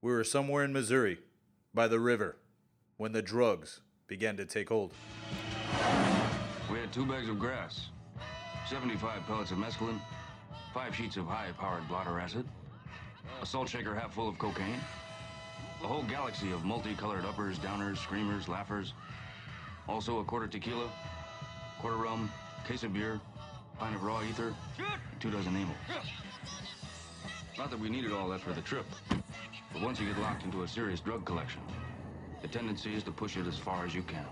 We were somewhere in Missouri, by the river, when the drugs began to take hold. We had two bags of grass, 75 pellets of mescaline, five sheets of high-powered blotter acid, a salt shaker half full of cocaine, a whole galaxy of multicolored uppers, downers, screamers, laughers, also a quarter tequila, quarter rum, case of beer, pint of raw ether, two dozen amyls. Not that we needed all that for the trip, but once you get locked into a serious drug collection, the tendency is to push it as far as you can.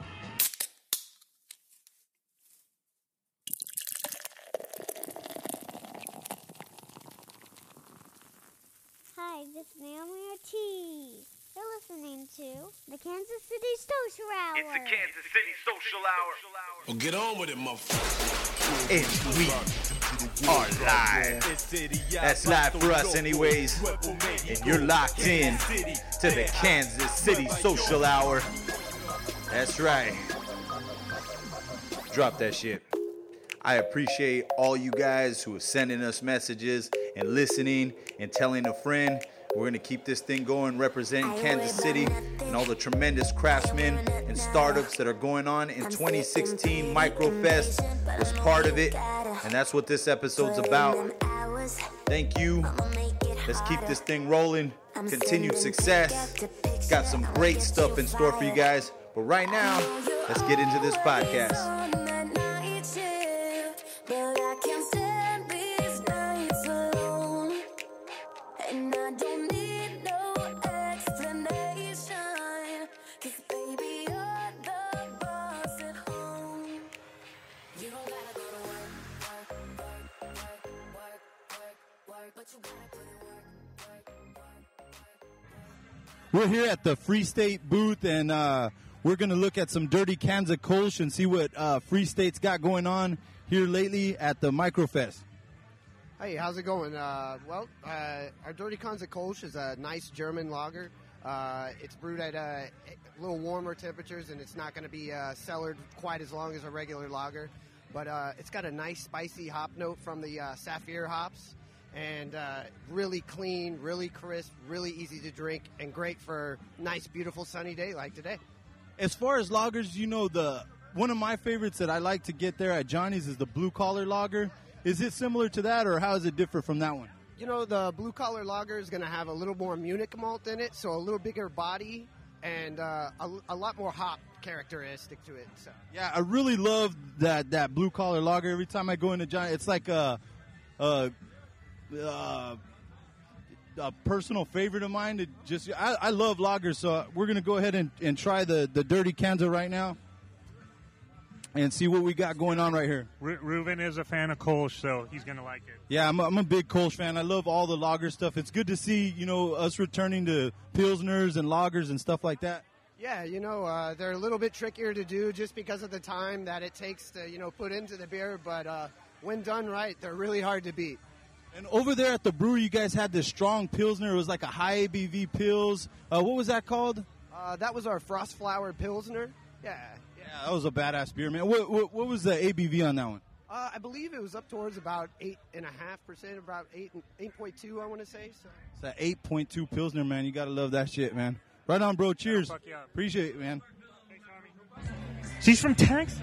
Hi, this is Naomi Ortiz. You're listening to the Kansas City Social Hour. It's the Kansas City Social Hour. Well, get on with it, motherfucker. And we are live. That's live for us, anyways. And you're locked in to the Kansas City Social Hour. That's right. Drop that shit. I appreciate all you guys who are sending us messages and listening and telling a friend. We're going to keep this thing going, representing Kansas City and all the tremendous craftsmen and startups that are going on in 2016. Microfest was part of it, and that's what this episode's about. Thank you. Let's keep this thing rolling. Continued success. Got some great stuff in store for you guys. But right now, let's get into this podcast. We're here at the Free State booth, and uh, we're going to look at some dirty Kanza Kolsch and see what uh, Free State's got going on here lately at the Microfest. Hey, how's it going? Uh, well, uh, our Dirty Kanza Kolsch is a nice German lager. Uh, it's brewed at uh, a little warmer temperatures, and it's not going to be cellared quite as long as a regular lager. But it's got a nice spicy hop note from the Saphir hops, and uh, really clean, really crisp, really easy to drink, and great for a nice, beautiful sunny day like today. As far as lagers, you know the one of my favorites that I like to get there at Johnny's is the blue collar lager. Is it similar to that, or how is it different from that one? You know, the blue collar lager is going to have a little more Munich malt in it, so a little bigger body and uh, a, a lot more hop characteristic to it. So. Yeah, I really love that that blue collar lager. Every time I go into Johnny, it's like a, a, a, a personal favorite of mine. To just I, I love lagers, so we're gonna go ahead and, and try the the dirty Kanza right now, and see what we got going on right here. Ru- Reuven is a fan of Kolsch, so he's gonna like it. Yeah, I'm a, I'm a big Kolsch fan. I love all the lager stuff. It's good to see you know us returning to pilsners and lagers and stuff like that. Yeah, you know, uh, they're a little bit trickier to do just because of the time that it takes to, you know, put into the beer, but uh, when done right, they're really hard to beat. And over there at the brewery, you guys had this strong pilsner. It was like a high ABV pills. Uh, what was that called? Uh, that was our Frost Flower Pilsner. Yeah. Yeah, that was a badass beer, man. What, what, what was the ABV on that one? Uh, I believe it was up towards about eight and a half percent, about eight eight point two. I want to say. So. It's that 8.2 pilsner, man. You gotta love that shit, man. Right on, bro. Cheers. fuck yeah. Appreciate it, man. She's from Texas.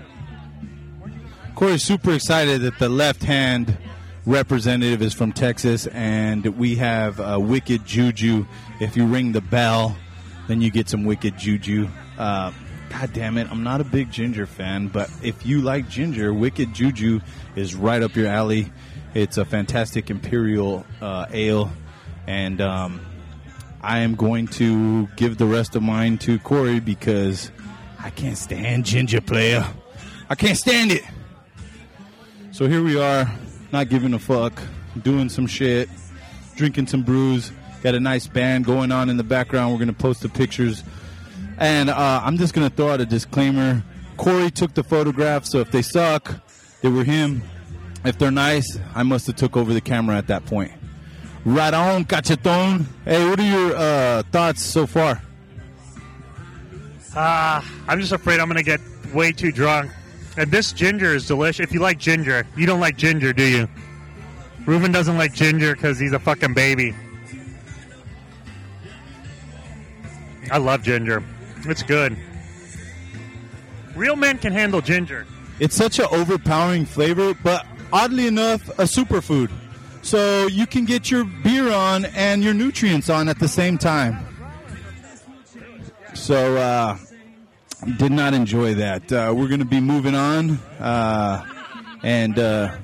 Corey's super excited that the left hand representative is from Texas, and we have uh, Wicked Juju. If you ring the bell, then you get some Wicked Juju. Uh, God damn it, I'm not a big ginger fan, but if you like ginger, Wicked Juju is right up your alley. It's a fantastic imperial uh, ale, and um, I am going to give the rest of mine to Corey because I can't stand ginger player. I can't stand it. So here we are, not giving a fuck, doing some shit, drinking some brews. Got a nice band going on in the background. We're gonna post the pictures, and uh, I'm just gonna throw out a disclaimer. Corey took the photograph, so if they suck, they were him. If they're nice, I must have took over the camera at that point. Right on, cacheton. Hey, what are your uh, thoughts so far? Ah, I'm just afraid I'm gonna get way too drunk. And this ginger is delicious. If you like ginger, you don't like ginger, do you? Reuven doesn't like ginger because he's a fucking baby. I love ginger. It's good. Real men can handle ginger. It's such an overpowering flavor, but oddly enough, a superfood. So you can get your beer on and your nutrients on at the same time. So, uh, did not enjoy that. Uh, we're going to be moving on. Uh, and uh,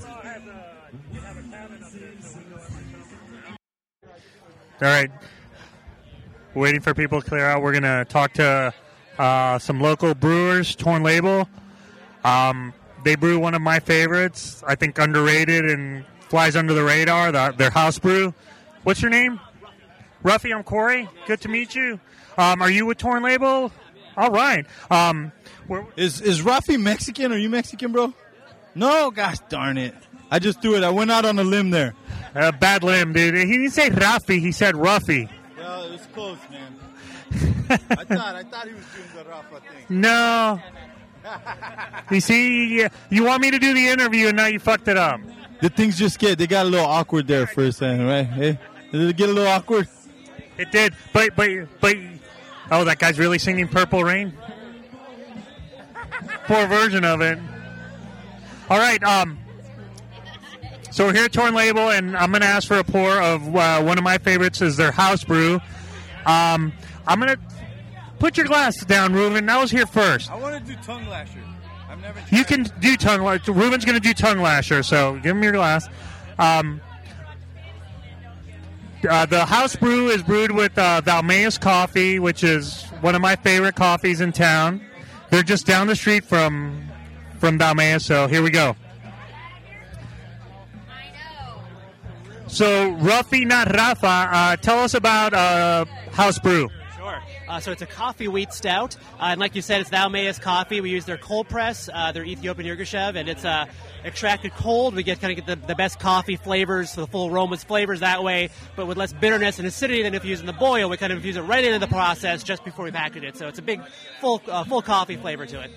All right. Waiting for people to clear out. We're going to talk to uh, some local brewers, Torn Label. Um, they brew one of my favorites, I think underrated and flies under the radar, the, their house brew. What's your name? Ruffy, I'm Corey. Good to meet you. Um, are you with Torn Label? All right. Um, is is Rafi Mexican? Are you Mexican, bro? No, gosh darn it! I just threw it. I went out on a limb there. uh, bad limb, dude. He didn't say Rafi, he said Ruffy. Well, it was close, man. I thought I thought he was doing the Rafa thing. No. you see, you, you want me to do the interview and now you fucked it up. The things just get they got a little awkward there for a second, right? Hey, did it get a little awkward? It did, but but but oh, that guy's really singing "Purple Rain." Poor version of it. All right, um, so we're here at Torn Label, and I'm going to ask for a pour of uh, one of my favorites is their house brew. Um, I'm going to put your glasses down, Ruben. I was here first. I want to do tongue lasher. I've never. You can do tongue. lasher. Ruben's going to do tongue lasher, so give him your glass. Um, uh, the house brew is brewed with uh, Thou Mayest coffee, which is one of my favorite coffees in town. They're just down the street from from Thou Mayest, so here we go. So, Ruffy, not Rafa, uh, tell us about uh, house brew. Uh, so it's a coffee wheat stout, uh, and like you said, it's Thou Mayest coffee. We use their cold press, uh, their Ethiopian Yirgacheffe, and it's uh, extracted cold. We get kind of get the, the best coffee flavors, the full aromas, flavors that way, but with less bitterness and acidity than if using the boil. We kind of infuse it right into the process just before we package it. So it's a big, full, uh, full coffee flavor to it.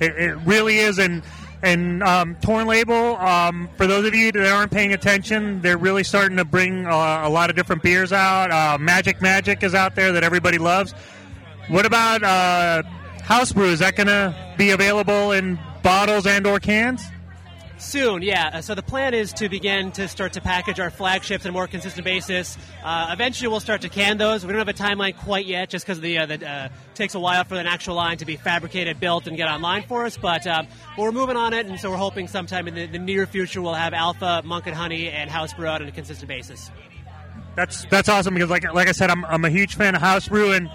It, it really is, and and um, Torn Label. Um, for those of you that aren't paying attention, they're really starting to bring uh, a lot of different beers out. Uh, Magic Magic is out there that everybody loves. What about uh, House Brew? Is that going to be available in bottles and or cans? Soon, yeah. Uh, So the plan is to begin to start to package our flagships on a more consistent basis. Uh, eventually, we'll start to can those. We don't have a timeline quite yet, just because the, uh, the uh, takes a while for an actual line to be fabricated, built, and get online for us. But, um, we're moving on it, and so we're hoping sometime in the, the near future we'll have Alpha, Monk and Honey, and House Brew out on a consistent basis. That's that's awesome because like like I said, I'm, I'm a huge fan of House Brew and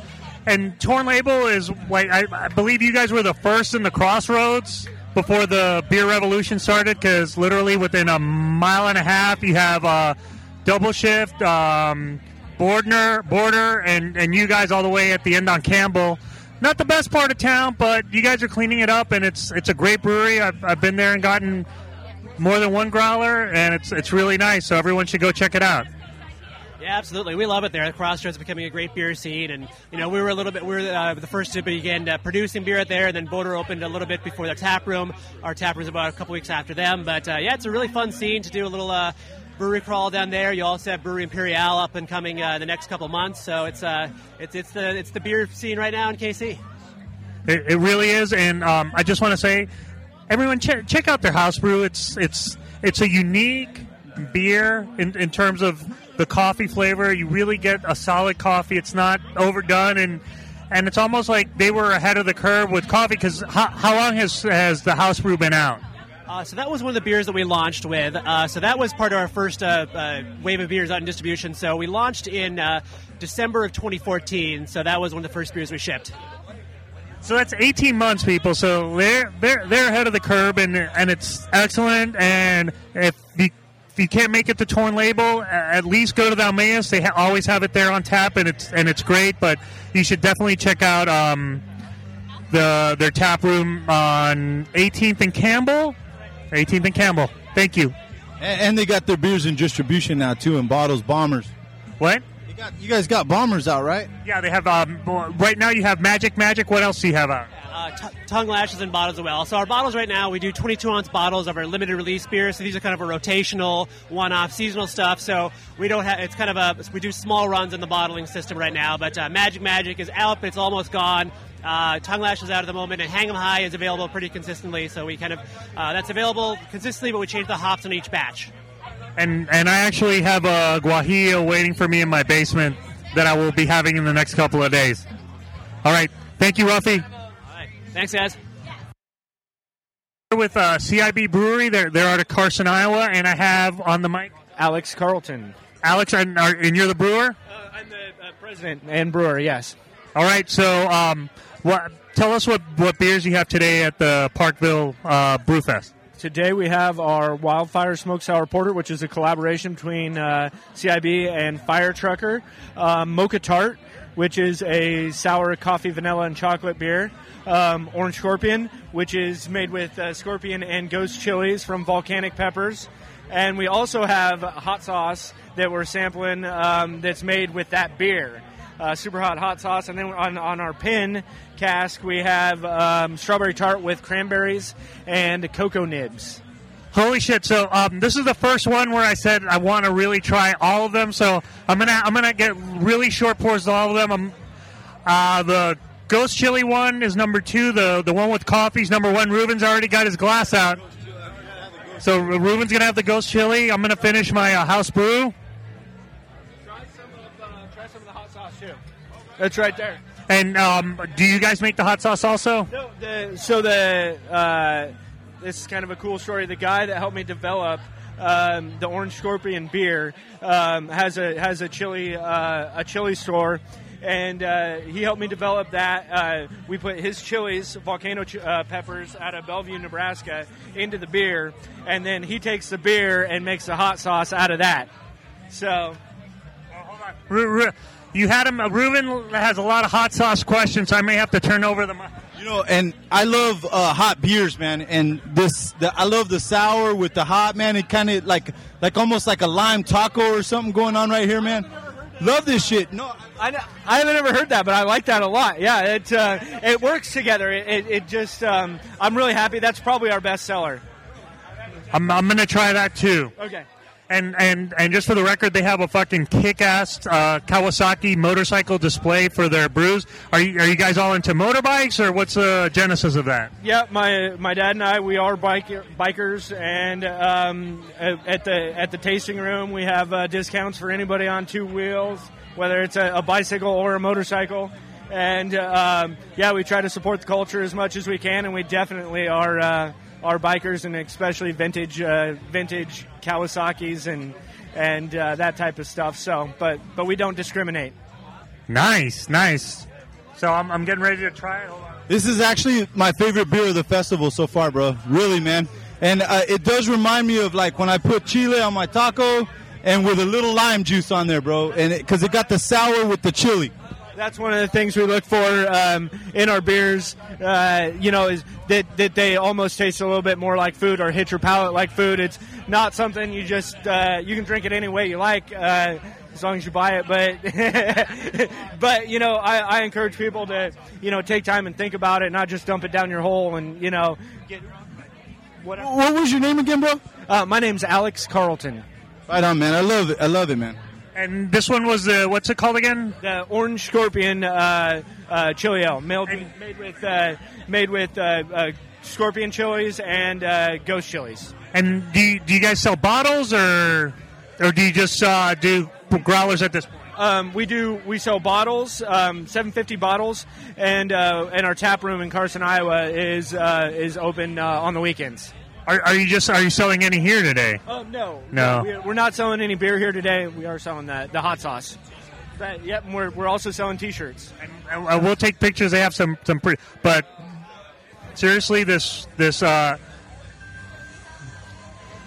and Torn Label is like I, I believe you guys were the first in the Crossroads before the beer revolution started because literally within a mile and a half you have uh, Double Shift, um, Bordner, Border, and and you guys all the way at the end on Campbell. Not the best part of town, but you guys are cleaning it up, and it's it's a great brewery. I've, I've been there and gotten more than one growler, and it's it's really nice. So everyone should go check it out. Yeah, absolutely. We love it there. Crossroads is becoming a great beer scene, and you know we were a little bit we were uh, the first to begin uh, producing beer there. And then Border opened a little bit before their tap room. Our tap room is about a couple weeks after them. But uh, yeah, it's a really fun scene to do a little uh, brewery crawl down there. You also have Brewery Imperial up and coming uh, the next couple months. So it's uh, it's it's the it's the beer scene right now in KC. It, it really is, and um, I just want to say, everyone check, check out their house brew. It's it's it's a unique beer in, in terms of the coffee flavor. You really get a solid coffee. It's not overdone, and and it's almost like they were ahead of the curve with coffee. Because how, how long has has the house brew been out? Uh, so that was one of the beers that we launched with. Uh, so that was part of our first uh, uh, wave of beers out in distribution. So we launched in uh, December of 2014. So that was one of the first beers we shipped. So that's 18 months, people. So they're they're they're ahead of the curve, and and it's excellent. And if you if you can't make it to Torn Label, at least go to the Almeus. They ha- always have it there on tap, and it's and it's great. But you should definitely check out um, the their tap room on 18th and Campbell. 18th and Campbell. Thank you. And, and they got their beers in distribution now too in bottles. Bombers. What? You, got, you guys got bombers out, right? Yeah, they have. Um, right now, you have Magic Magic. What else do you have out? T- tongue lashes and bottles as well. So our bottles right now, we do 22 ounce bottles of our limited release beer. So these are kind of a rotational, one-off, seasonal stuff. So we don't have. It's kind of a. We do small runs in the bottling system right now. But uh, Magic Magic is out. But it's almost gone. Uh, tongue lashes out at the moment, and Hang 'em High is available pretty consistently. So we kind of uh, that's available consistently, but we change the hops on each batch. And and I actually have a guajillo waiting for me in my basement that I will be having in the next couple of days. All right, thank you, Ruffy. Thanks, guys. With uh, CIB Brewery, they're they're out of Carson, Iowa, and I have on the mic Alex Carlton. Alex, and, are, and you're the brewer. I'm the uh, president and brewer. Yes. All right, so um, what? Tell us what, what beers you have today at the Parkville uh, Brewfest. Today we have our Wildfire Smoked Sour Porter, which is a collaboration between uh, CIB and Fire Trucker. Um, Mocha Tart, which is a sour coffee, vanilla, and chocolate beer. Um, Orange Scorpion, which is made with uh, scorpion and ghost chilies from Volcanic Peppers. And we also have hot sauce that we're sampling um, that's made with that beer. Uh, super hot hot sauce, and then on, on our pin cask we have um, strawberry tart with cranberries and cocoa nibs. Holy shit! So um, this is the first one where I said I want to really try all of them. So I'm gonna I'm gonna get really short pours of all of them. I'm, uh, the ghost chili one is number two. The the one with coffee is number one. Ruben's already got his glass out. So Ruben's gonna have the ghost chili. I'm gonna finish my uh, house brew. Try some of the hot sauce too. That's right there. And um, do you guys make the hot sauce also? No, the, so the uh, this is kind of a cool story. The guy that helped me develop um, the Orange Scorpion beer um, has a has a chili uh, a chili store. And uh, he helped me develop that. Uh, we put his chilies, volcano ch- uh, peppers, out of Bellevue, Nebraska, into the beer, and then he takes the beer and makes the hot sauce out of that. So, Ru- Ru- You had him. Uh, Ruben has a lot of hot sauce questions. So I may have to turn over the. mic. You know, and I love uh, hot beers, man. And this, the, I love the sour with the hot, man. It kind of like, like almost like a lime taco or something going on right here, man. Love this shit. No, I, I haven't ever heard that, but I like that a lot. Yeah, it uh, it works together. It, it, it just um, I'm really happy. That's probably our best seller. I'm, I'm gonna try that too. Okay. And and and just for the record, they have a fucking kick-ass uh, Kawasaki motorcycle display for their brews. Are you are you guys all into motorbikes, or what's the genesis of that? Yeah, my my dad and I we are bike, bikers, and um, at the at the tasting room we have uh, discounts for anybody on two wheels, whether it's a, a bicycle or a motorcycle. And um, yeah, we try to support the culture as much as we can, and we definitely are uh, are bikers, and especially vintage uh, vintage Kawasaki's and and uh, that type of stuff. So, but but we don't discriminate. Nice, nice. So I'm, I'm getting ready to try it. Hold on. This is actually my favorite beer of the festival so far, bro. Really, man. And uh, it does remind me of like when I put chile on my taco and with a little lime juice on there, bro. And because it, got the sour with the chili. That's one of the things we look for um, in our beers. Uh, you know, is that that they almost taste a little bit more like food or hit your palate like food. It's not something you just uh, you can drink it any way you like. Uh, as long as you buy it, but but you know, I, I encourage people to you know take time and think about it, not just dump it down your hole and you know get whatever. What was your name again, bro? Uh, my name's Alex Carlton. Right on, man. I love it. I love it, man. And this one was the what's it called again? The Orange Scorpion uh, uh, Chili Ale, made, made with uh, made with uh, uh, scorpion chilies and uh, ghost chilies. And do you, do you guys sell bottles or or do you just uh, do growlers at this point? Um, we do. We sell bottles, um, 750 bottles, and uh, and our tap room in Carson, Iowa, is uh, is open uh, on the weekends. Are, are you just are you selling any here today? Oh no, No. we're, we're not selling any beer here today. We are selling the, the hot sauce. But, yep, and we're, we're also selling T-shirts. And uh, we'll take pictures. They have some some pretty, but seriously, this this uh,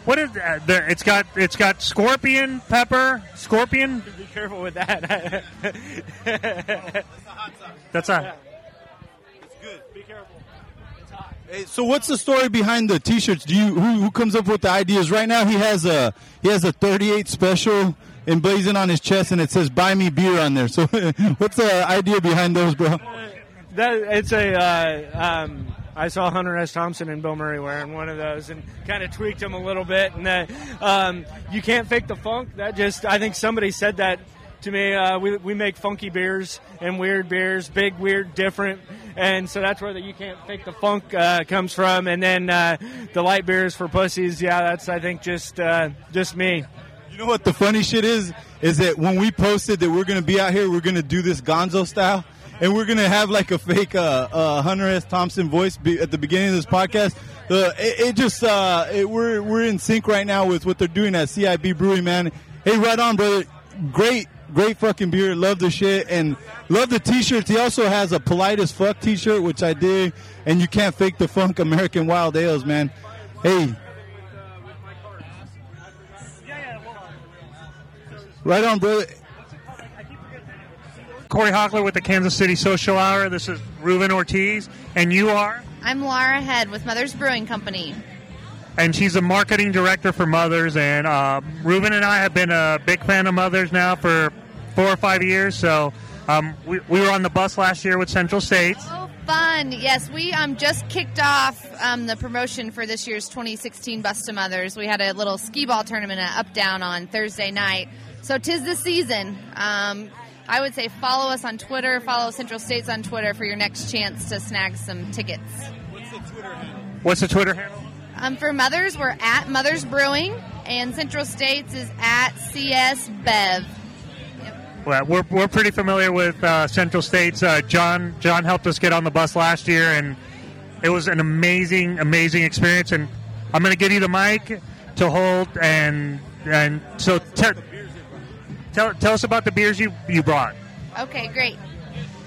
what is uh, the, it's got it's got scorpion pepper scorpion. Be careful with that. That's a Be careful. Hey, so what's the story behind the T-shirts? Do you who, who comes up with the ideas? Right now, he has a he has a 38 special emblazoned on his chest, and it says "Buy me beer" on there. So, what's the idea behind those, bro? that it's a. Uh, um, I saw Hunter S. Thompson and Bill Murray wearing one of those, and kind of tweaked them a little bit. And that um, you can't fake the funk. That just I think somebody said that to me. Uh, we we make funky beers and weird beers, big, weird, different, and so that's where the you can't fake the funk uh, comes from. And then uh, the light beers for pussies. Yeah, that's I think just uh, just me. You know what the funny shit is? Is that when we posted that we're going to be out here, we're going to do this Gonzo style, and we're going to have like a fake uh, uh, Hunter S. Thompson voice be- at the beginning of this podcast. Uh, it, it just it, we're we're in sync right now with what they're doing at CIB Brewing, man. Hey, right on, brother. Great, great fucking beard. Love the shit and love the t-shirts. He also has a polite as fuck t-shirt, which I dig. And you can't fake the funk American Wild Ales, man. Hey, Right on, brother. Corey Hockler with the Kansas City Social Hour. This is Ruben Ortiz, and you are, I'm Laura Head with Mother's Brewing Company. And she's a marketing director for Mothers. And uh, Ruben and I have been a big fan of Mothers now for four or five years. So um, we, we were on the bus last year with Central States. Oh, fun! Yes, we um, just kicked off um, the promotion for this year's 2016 Bus to Mothers. We had a little skee ball tournament at Up Down on Thursday night. So tis the season. Um, I would say follow us on Twitter, follow Central States on Twitter for your next chance to snag some tickets. What's the Twitter handle? What's the Twitter handle? Um, for Mothers, we're at Mothers Brewing, and Central States is at CS Bev. Well, we're, we're pretty familiar with uh, Central States. Uh, John John helped us get on the bus last year, and it was an amazing, amazing experience. And I'm going to give you the mic to hold, and and so te- tell tell us about the beers you you brought. Okay, great.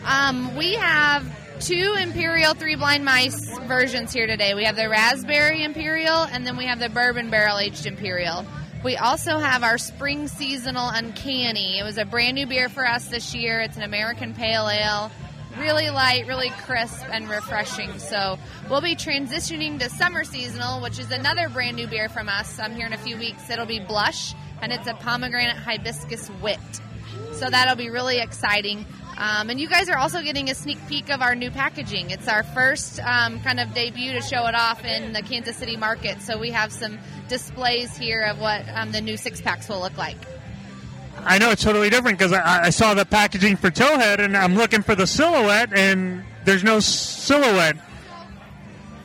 Um, we have two Imperial Three Blind Mice versions here today. We have the Raspberry Imperial, and then we have the Bourbon Barrel Aged Imperial. We also have our Spring Seasonal Uncanny. It was a brand new beer for us this year. It's an American Pale Ale. Really light, really crisp, and refreshing. So we'll be transitioning to Summer Seasonal, which is another brand new beer from us. I'm here in a few weeks. It'll be Blush, and it's a pomegranate hibiscus wit. So that'll be really exciting. Um, and you guys are also getting a sneak peek of our new packaging. It's our first um, kind of debut to show it off in the Kansas City market. So we have some displays here of what um, the new six packs will look like. I know it's totally different because I, I saw the packaging for Towhead, and I'm looking for the silhouette, and there's no silhouette.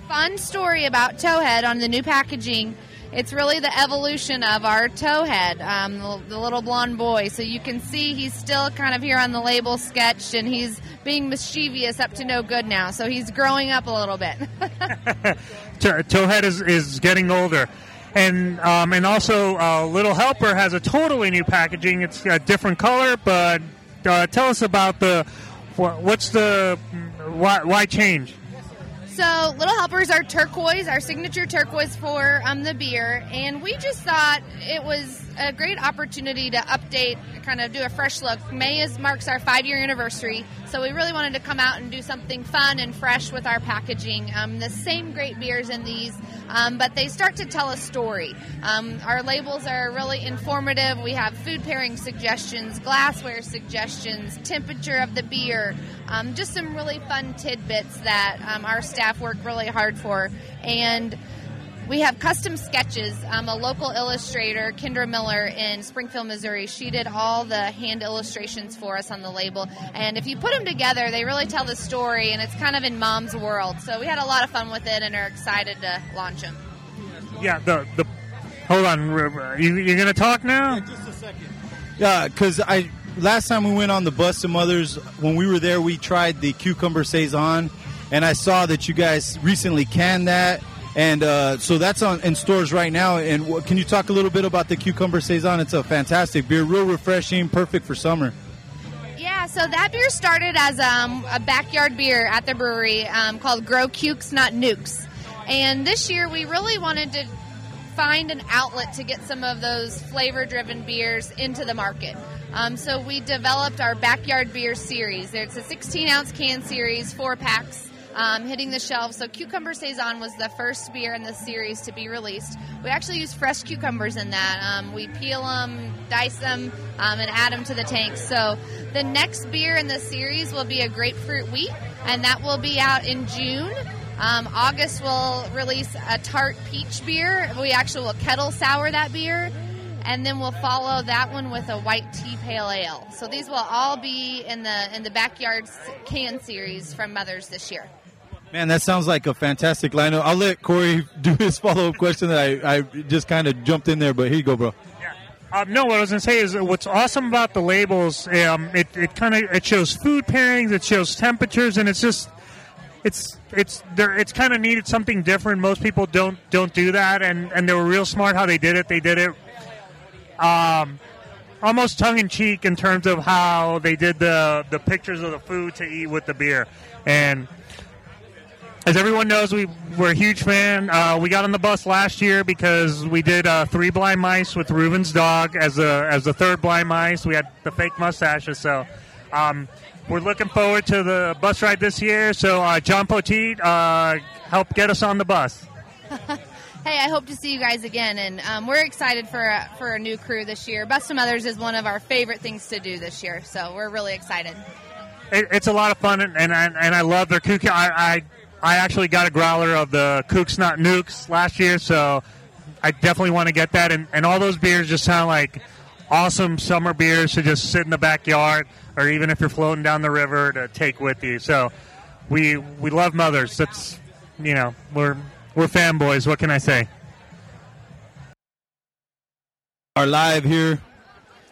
Fun story about Towhead on the new packaging. It's really the evolution of our Towhead, um, the, the little blonde boy. So you can see he's still kind of here on the label sketched, and he's being mischievous up to no good now. So he's growing up a little bit. To- Towhead is, is getting older. And um, and also, uh, Little Helper has a totally new packaging. It's a different color, but uh, tell us about the what's the why, why change? So, Little Helpers are turquoise, our signature turquoise for um, the beer, and we just thought it was a great opportunity to update, kind of do a fresh look. May is marks our five year anniversary, so we really wanted to come out and do something fun and fresh with our packaging. Um, the same great beers in these, um, but they start to tell a story. Um, our labels are really informative. We have food pairing suggestions, glassware suggestions, temperature of the beer, um, just some really fun tidbits that um, our staff work really hard for. And we have custom sketches. Um, a local illustrator, Kendra Miller in Springfield, Missouri, she did all the hand illustrations for us on the label. And if you put them together, they really tell the story, and it's kind of in mom's world. So we had a lot of fun with it and are excited to launch them. Yeah, the the hold on, you, you're going to talk now. Yeah, because I last time we went on the bus to Mothers, when we were there, we tried the cucumber saison, and I saw that you guys recently canned that, and uh, so that's on in stores right now. And can you talk a little bit about the cucumber saison? It's a fantastic beer, real refreshing, perfect for summer. Yeah, so that beer started as um, a backyard beer at the brewery um, called Grow Cukes, Not Nukes. And this year we really wanted to find an outlet to get some of those flavor driven beers into the market. Um, so we developed our backyard beer series. It's a 16 ounce can series, four packs. Um, hitting the shelves. So Cucumber Saison was the first beer in the series to be released. We actually use fresh cucumbers in that. Um, we peel them, dice them, um, and add them to the tanks. So the next beer in the series will be a grapefruit wheat, and that will be out in June. Um, August will release a tart peach beer. We actually will kettle sour that beer, and then we'll follow that one with a white tea pale ale. So these will all be in the in the backyard can series from Mothers this year. Man, that sounds like a fantastic lineup. I'll let Corey do his follow up question that I, I just kind of jumped in there, but here you go, bro. Um, no, what I was going to say is what's awesome about the labels. Um, it it kind of it shows food pairings, it shows temperatures, and it's just it's it's there. It's kind of needed something different. Most people don't don't do that, and and they were real smart how they did it. They did it. Um, almost tongue in cheek in terms of how they did the the pictures of the food to eat with the beer, and as everyone knows, we we're a huge fan. Uh, we got on the bus last year because we did uh, three blind mice with Reuben's dog as a as the third blind mice. We had the fake mustaches, so um, we're looking forward to the bus ride this year. So uh, John Poteet, uh, help get us on the bus. Hey, I hope to see you guys again, and um, we're excited for a, for a new crew this year. Bus to Mothers is one of our favorite things to do this year, so we're really excited. It, it's a lot of fun, and and I, and I love their kook. I, I I actually got a growler of the Cukes Not Nukes last year, so I definitely want to get that. And, and all those beers just sound like awesome summer beers to just sit in the backyard, or even if you're floating down the river to take with you. So we we love mothers. That's you know we're we're fanboys. What can I say? Are live here.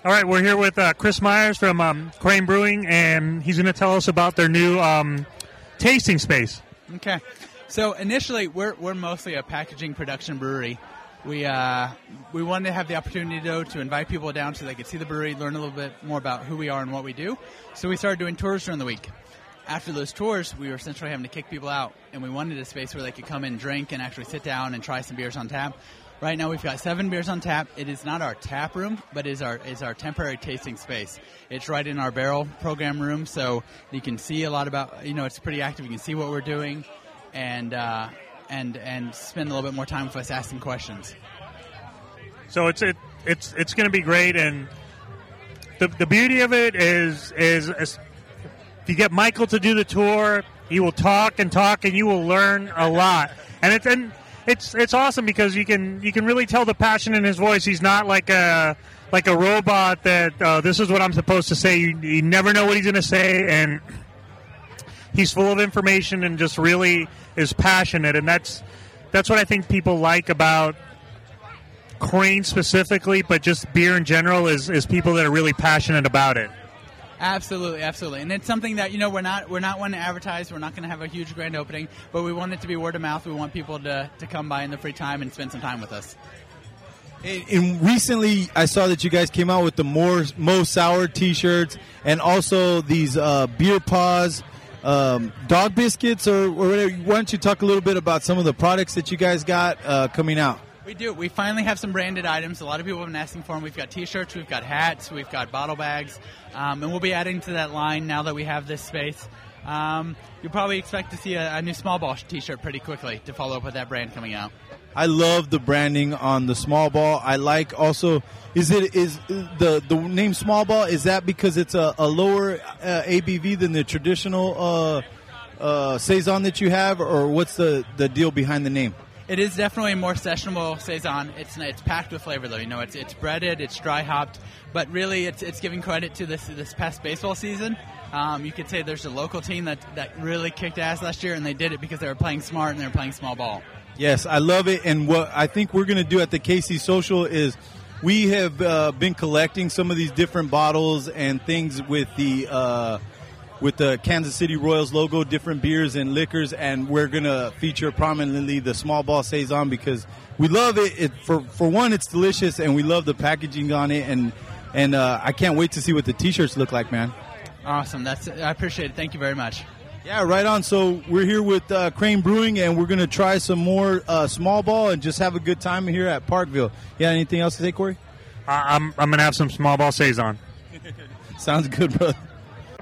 All right, we're here with uh, Chris Myers from um, Crane Brewing, and he's going to tell us about their new um, tasting space. Okay. So initially, we're, we're mostly a packaging production brewery. We uh, we wanted to have the opportunity though to invite people down so they could see the brewery, learn a little bit more about who we are and what we do. So we started doing tours during the week. After those tours, we were essentially having to kick people out, and we wanted a space where they could come and drink and actually sit down and try some beers on tap. Right now, we've got seven beers on tap. It is not our tap room, but is our is our temporary tasting space. It's right in our barrel program room, so you can see a lot about. You know, it's pretty active. You can see what we're doing, and uh, and and spend a little bit more time with us asking questions. So it's it, it's it's going to be great, and the the beauty of it is, is is if you get Michael to do the tour, he will talk and talk, and you will learn a lot. And it's and it's it's awesome because you can you can really tell the passion in his voice. He's not like a like a robot that uh, this is what I'm supposed to say. You, you never know what he's going to say, and he's full of information and just really is passionate, and that's that's what I think people like about Crane specifically, but just beer in general is is people that are really passionate about it. Absolutely, absolutely, and it's something that you know we're not we're not one to advertise. We're not going to have a huge grand opening, but we want it to be word of mouth. We want people to, to come by in the free time and spend some time with us. And, and recently, I saw that you guys came out with the more Mo Sour T-shirts, and also these uh, beer paws, um, dog biscuits, or, or whatever. Why don't you talk a little bit about some of the products that you guys got uh, coming out? We do. We finally have some branded items. A lot of people have been asking for them. We've got T-shirts, we've got hats, we've got bottle bags, um, and we'll be adding to that line now that we have this space. Um, you'll probably expect to see a, a new small ball T-shirt pretty quickly to follow up with that brand coming out. I love the branding on the small ball. I like also is it is the the name small ball is that because it's a, a lower uh, ABV than the traditional uh, uh, saison that you have, or what's the the deal behind the name? It is definitely a more sessionable saison. It's it's packed with flavor though. You know, it's it's breaded, it's dry hopped, but really it's it's giving credit to this this past baseball season. Um, you could say there's a local team that that really kicked ass last year, and they did it because they were playing smart and they were playing small ball. Yes, I love it. And what I think we're going to do at the KC Social is we have uh, been collecting some of these different bottles and things with the uh, with the Kansas City Royals logo, different beers and liquors, and we're going to feature prominently the small ball saison because we love it. it. For for one, it's delicious, and we love the packaging on it, and and uh, I can't wait to see what the T-shirts look like, man. Awesome. That's I appreciate it. Thank you very much. Yeah, right on. So we're here with uh, Crane Brewing, and we're going to try some more uh, small ball and just have a good time here at Parkville. Yeah, anything else to say, Corey? I- I'm I'm gonna have some small ball saison. Sounds good, brother.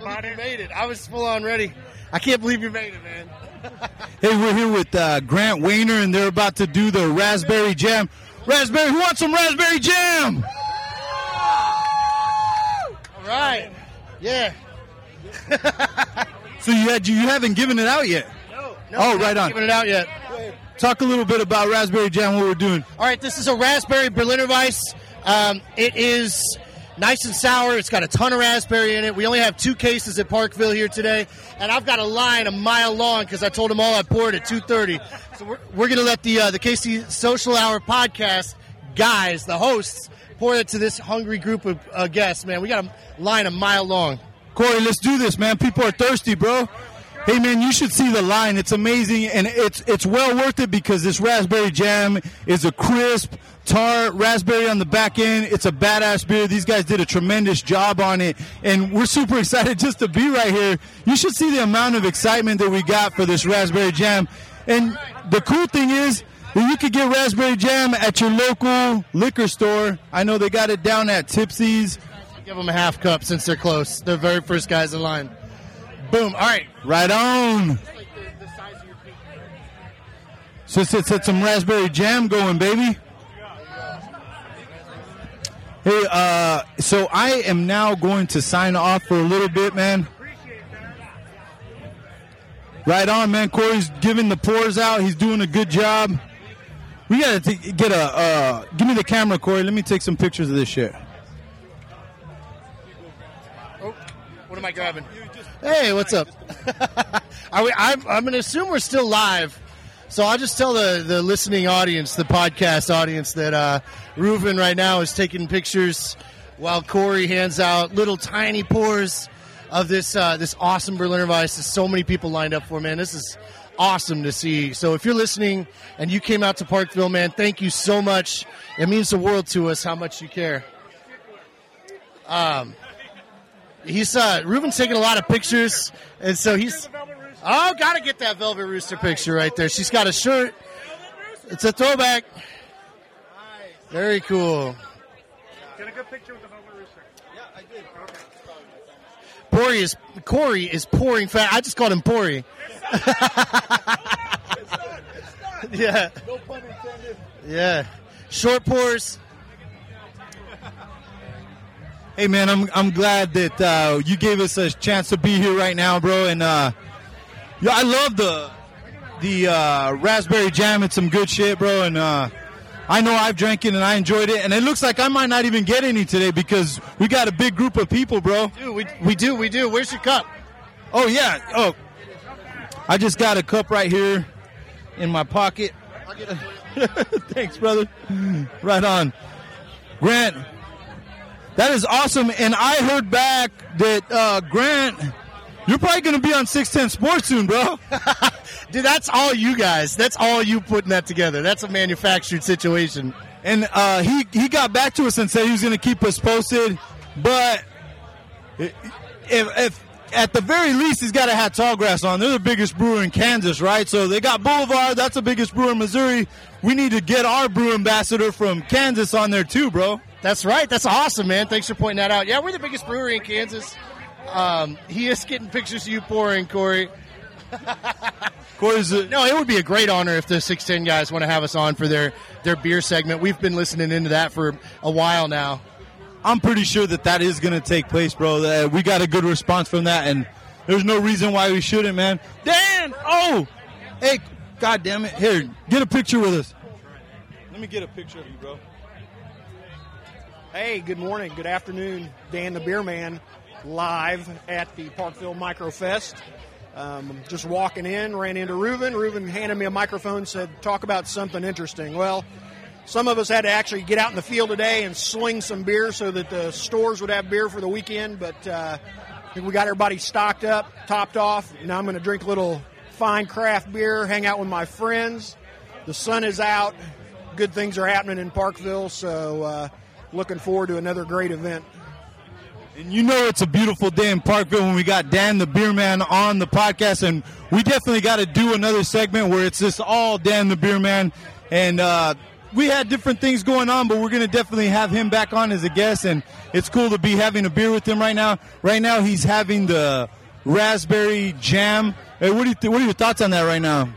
You made it. I was full on ready. I can't believe you made it, man. Hey, we're here with uh, Grant Wayner, and they're about to do the raspberry jam. Raspberry, who wants some raspberry jam? All right. Yeah. So you had you haven't given it out yet? No, oh, right on. Giving it out yet. Talk a little bit about raspberry jam. What we're doing. All right, this is a raspberry Berliner Weiss. Um, it is nice and sour. It's got a ton of raspberry in it. We only have two cases at Parkville here today, and I've got a line a mile long because I told them all I poured at 2:30. So we're, we're going to let the uh, the KC Social Hour podcast guys, the hosts, pour it to this hungry group of uh, guests. Man, we got a line a mile long. Corey, let's do this, man. People are thirsty, bro. Hey, man, you should see the line. It's amazing, and it's it's well worth it because this raspberry jam is a crisp, tart raspberry on the back end. It's a badass beer. These guys did a tremendous job on it, and we're super excited just to be right here. You should see the amount of excitement that we got for this raspberry jam. And the cool thing is that you could get raspberry jam at your local liquor store. I know they got it down at Tipsy's. Give them a half cup since they're close. They're the very first guys in line. Boom. All right. Right on. So let's set some raspberry jam going, baby. Hey, uh, so I am now going to sign off for a little bit, man. Right on, man. Corey's giving the pours out. He's doing a good job. We gotta t- get a. Uh, give me the camera, Corey. Let me take some pictures of this shit. Oh, What am I grabbing? Hey, what's up? Are we, I'm, I'm going to assume we're still live. So I'll just tell the, the listening audience, the podcast audience, that uh, Reuven right now is taking pictures while Corey hands out little tiny pours of this uh, this awesome Berliner Weiss. There's so many people lined up for, man. This is awesome to see. So if you're listening and you came out to Parkville, man, thank you so much. It means the world to us how much you care. Um, he's uh Ruben's taking a lot of pictures, and so he's oh, gotta get that Velvet Rooster picture right there. She's got a shirt. It's a throwback. Very cool. Get a good picture with the Velvet Rooster. Yeah, I did. Pori is Corey is pouring fat. I just called him Pori. yeah. No pun intended. Yeah. Short pours. Hey man, I'm I'm glad that uh, you gave us a chance to be here right now, bro. And uh, yeah, I love the the uh, raspberry jam. It's some good shit, bro. And uh, I know I've drank it and I enjoyed it. And it looks like I might not even get any today because we got a big group of people, bro. Dude, we we do we do. Where's your cup? Oh yeah. Oh, I just got a cup right here in my pocket. Thanks, brother. Right on. Grant, that is awesome. And I heard back that uh, Grant, you're probably going to be on 610 Sports soon, bro. Dude, that's all you guys. That's all you putting that together. That's a manufactured situation. And uh, he he got back to us and said he was going to keep us posted, but if, if at the very least he's got to have Tallgrass on. They're the biggest brewer in Kansas, right? So they got Boulevard. That's the biggest brewer in Missouri. We need to get our brew ambassador from Kansas on there too, bro. That's right. That's awesome, man. Thanks for pointing that out. Yeah, we're the biggest brewery in Kansas. Um, he is getting pictures of you pouring, Corey. Corey's a- no, it would be a great honor if the 610 guys want to have us on for their, their beer segment. We've been listening into that for a while now. I'm pretty sure that that is going to take place, bro. That we got a good response from that, and there's no reason why we shouldn't, man. Dan! Oh! Hey, god damn it. Here, get a picture with us. Let me get a picture of you, bro. Hey, good morning, good afternoon. Dan the Beer Man live at the Parkville Microfest. Um, just walking in, ran into Reuven. Reuven handed me a microphone, said, Talk about something interesting. Well, some of us had to actually get out in the field today and sling some beer so that the stores would have beer for the weekend, but uh, we got everybody stocked up, topped off. Now I'm going to drink a little fine craft beer, hang out with my friends. The sun is out. Good things are happening in Parkville, so uh, looking forward to another great event. And you know it's a beautiful day in Parkville when we got Dan the Beer Man on the podcast, and we definitely got to do another segment where it's just all Dan the Beer Man. And uh, we had different things going on, but we're going to definitely have him back on as a guest, and it's cool to be having a beer with him right now. Right now, he's having the raspberry jam. Hey, what do you th- what are your thoughts on that right now?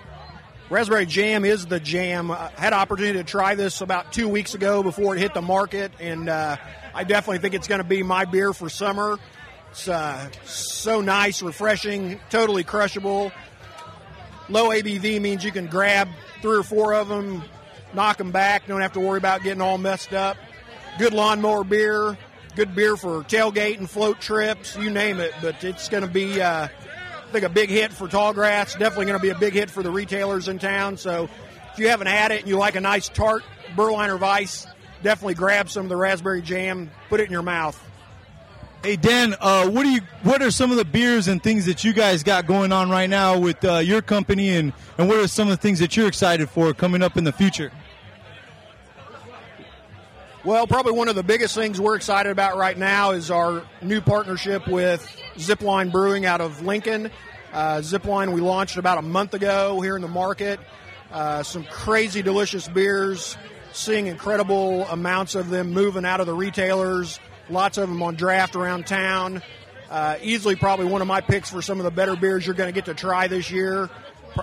Raspberry jam is the jam. I had opportunity to try this about two weeks ago before it hit the market, and uh, I definitely think it's going to be my beer for summer. It's uh, so nice, refreshing, totally crushable. Low ABV means you can grab three or four of them, knock them back, don't have to worry about getting all messed up. Good lawnmower beer, good beer for tailgate and float trips, you name it. But it's going to be, uh, I think, a big hit for Tallgrass. Definitely going to be a big hit for the retailers in town. So if you haven't had it and you like a nice tart Berliner Weiss, definitely grab some of the raspberry jam, put it in your mouth. Hey Dan, uh, what do you? What are some of the beers and things that you guys got going on right now with uh, your company, and and what are some of the things that you're excited for coming up in the future? Well, probably one of the biggest things we're excited about right now is our new partnership with Zipline Brewing out of Lincoln. Uh, Zipline we launched about a month ago here in the market. Uh, some crazy delicious beers, seeing incredible amounts of them moving out of the retailers. Lots of them on draft around town. Uh, easily, probably one of my picks for some of the better beers you're going to get to try this year.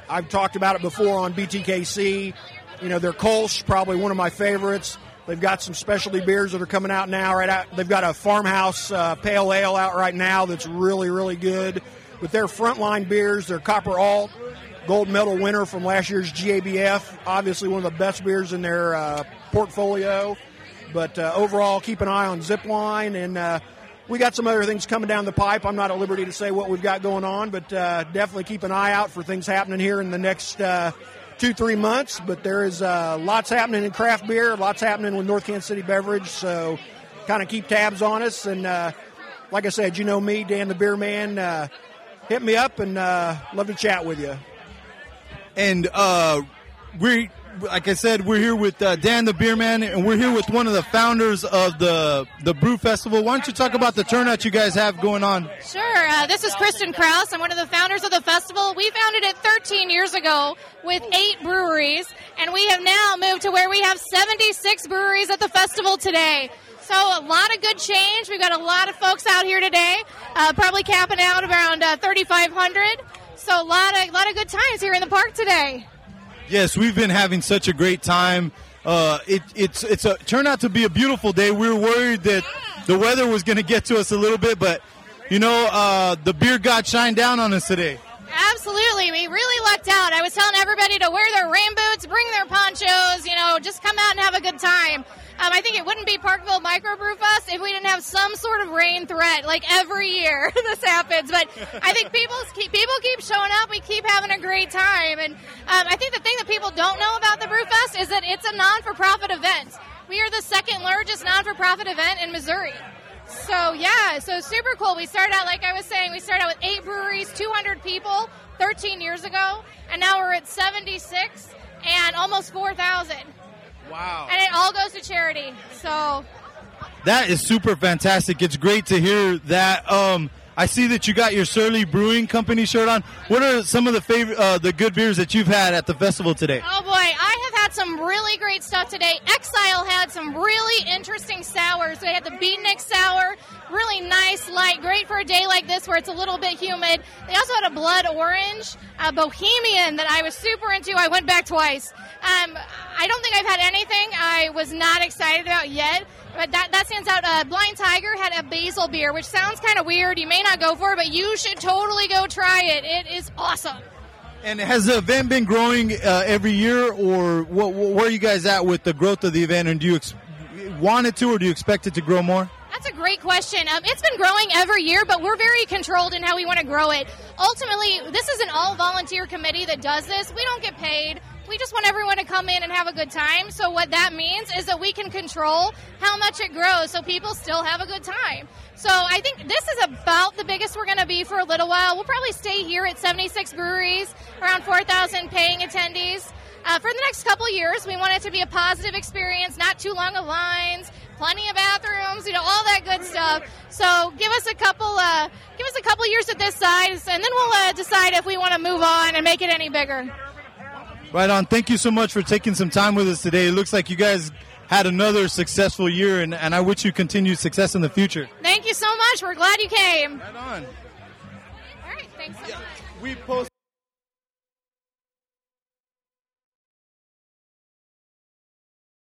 I've talked about it before on BTKC. You know, their Kolsch, probably one of my favorites. They've got some specialty beers that are coming out now. Right out, they've got a farmhouse uh, pale ale out right now that's really, really good. But their frontline beers, their Copper Alt, gold medal winner from last year's GABF, obviously one of the best beers in their uh, portfolio. But uh, overall, keep an eye on Zipline, and uh, we got some other things coming down the pipe. I'm not at liberty to say what we've got going on, but uh, definitely keep an eye out for things happening here in the next uh, two, three months. But there is uh, lots happening in craft beer, lots happening with North Kansas City Beverage, so kind of keep tabs on us. And like I said, you know me, Dan the Beer Man. Hit me up, and love to chat with you. And uh, we, like I said, we're here with uh, Dan the Beer Man, and we're here with one of the founders of the the Brew Festival. Why don't you talk about the turnout you guys have going on? Sure. Uh, this is Kristen Kraus. I'm one of the founders of the festival. We founded it 13 years ago with eight breweries, and we have now moved to where we have 76 breweries at the festival today. So a lot of good change. We've got a lot of folks out here today, uh, probably capping out around uh, 3,500. So a lot of lot of good times here in the park today. Yes, we've been having such a great time. Uh, it, it's it's a turned out to be a beautiful day. We were worried that the weather was going to get to us a little bit, but you know, uh, the beer god shined down on us today. Absolutely, we really lucked out. I was telling everybody to wear their rain boots, bring their ponchos, you know, just come out and have a good time. Um, I think it wouldn't be Parkville Microbrew Fest if we didn't have some sort of rain threat. Like every year, this happens. But I think people keep people keep showing up. We keep having a great time, and um, I think the thing that people don't know about the Brew Fest is that it's a non-for-profit event. We are the second largest non-for-profit event in Missouri. So yeah, so super cool. We started out like I was saying, we started out with eight breweries, 200 people, 13 years ago, and now we're at 76 and almost 4,000. Wow! And it all goes to charity. So That is super fantastic. It's great to hear that. Um, I see that you got your Surly Brewing Company shirt on. What are some of the favorite, uh, the good beers that you've had at the festival today? Oh boy, I have had some really great stuff today. Exile had some really interesting sours. They had the beatnik sour, really nice, light, great for a day like this where it's a little bit humid. They also had a blood orange, a bohemian that I was super into. I went back twice. Um, I don't think I've had anything I was not excited about yet. But that, that stands out. Uh, Blind Tiger had a basil beer, which sounds kind of weird. You may not go for it, but you should totally go try it. It is awesome. And has the event been growing uh, every year, or what, where are you guys at with the growth of the event? And do you ex- want it to, or do you expect it to grow more? That's a great question. Um, it's been growing every year, but we're very controlled in how we want to grow it. Ultimately, this is an all volunteer committee that does this. We don't get paid. We just want everyone to come in and have a good time. So, what that means is that we can control how much it grows so people still have a good time. So, I think this is about the biggest we're going to be for a little while. We'll probably stay here at 76 breweries, around 4,000 paying attendees. Uh, for the next couple years, we want it to be a positive experience, not too long of lines, plenty of bathrooms, you know, all that good stuff. So give us a couple, uh, give us a couple years at this size, and then we'll uh, decide if we want to move on and make it any bigger. Right on. Thank you so much for taking some time with us today. It looks like you guys had another successful year, and, and I wish you continued success in the future. Thank you so much. We're glad you came. Right on. All We post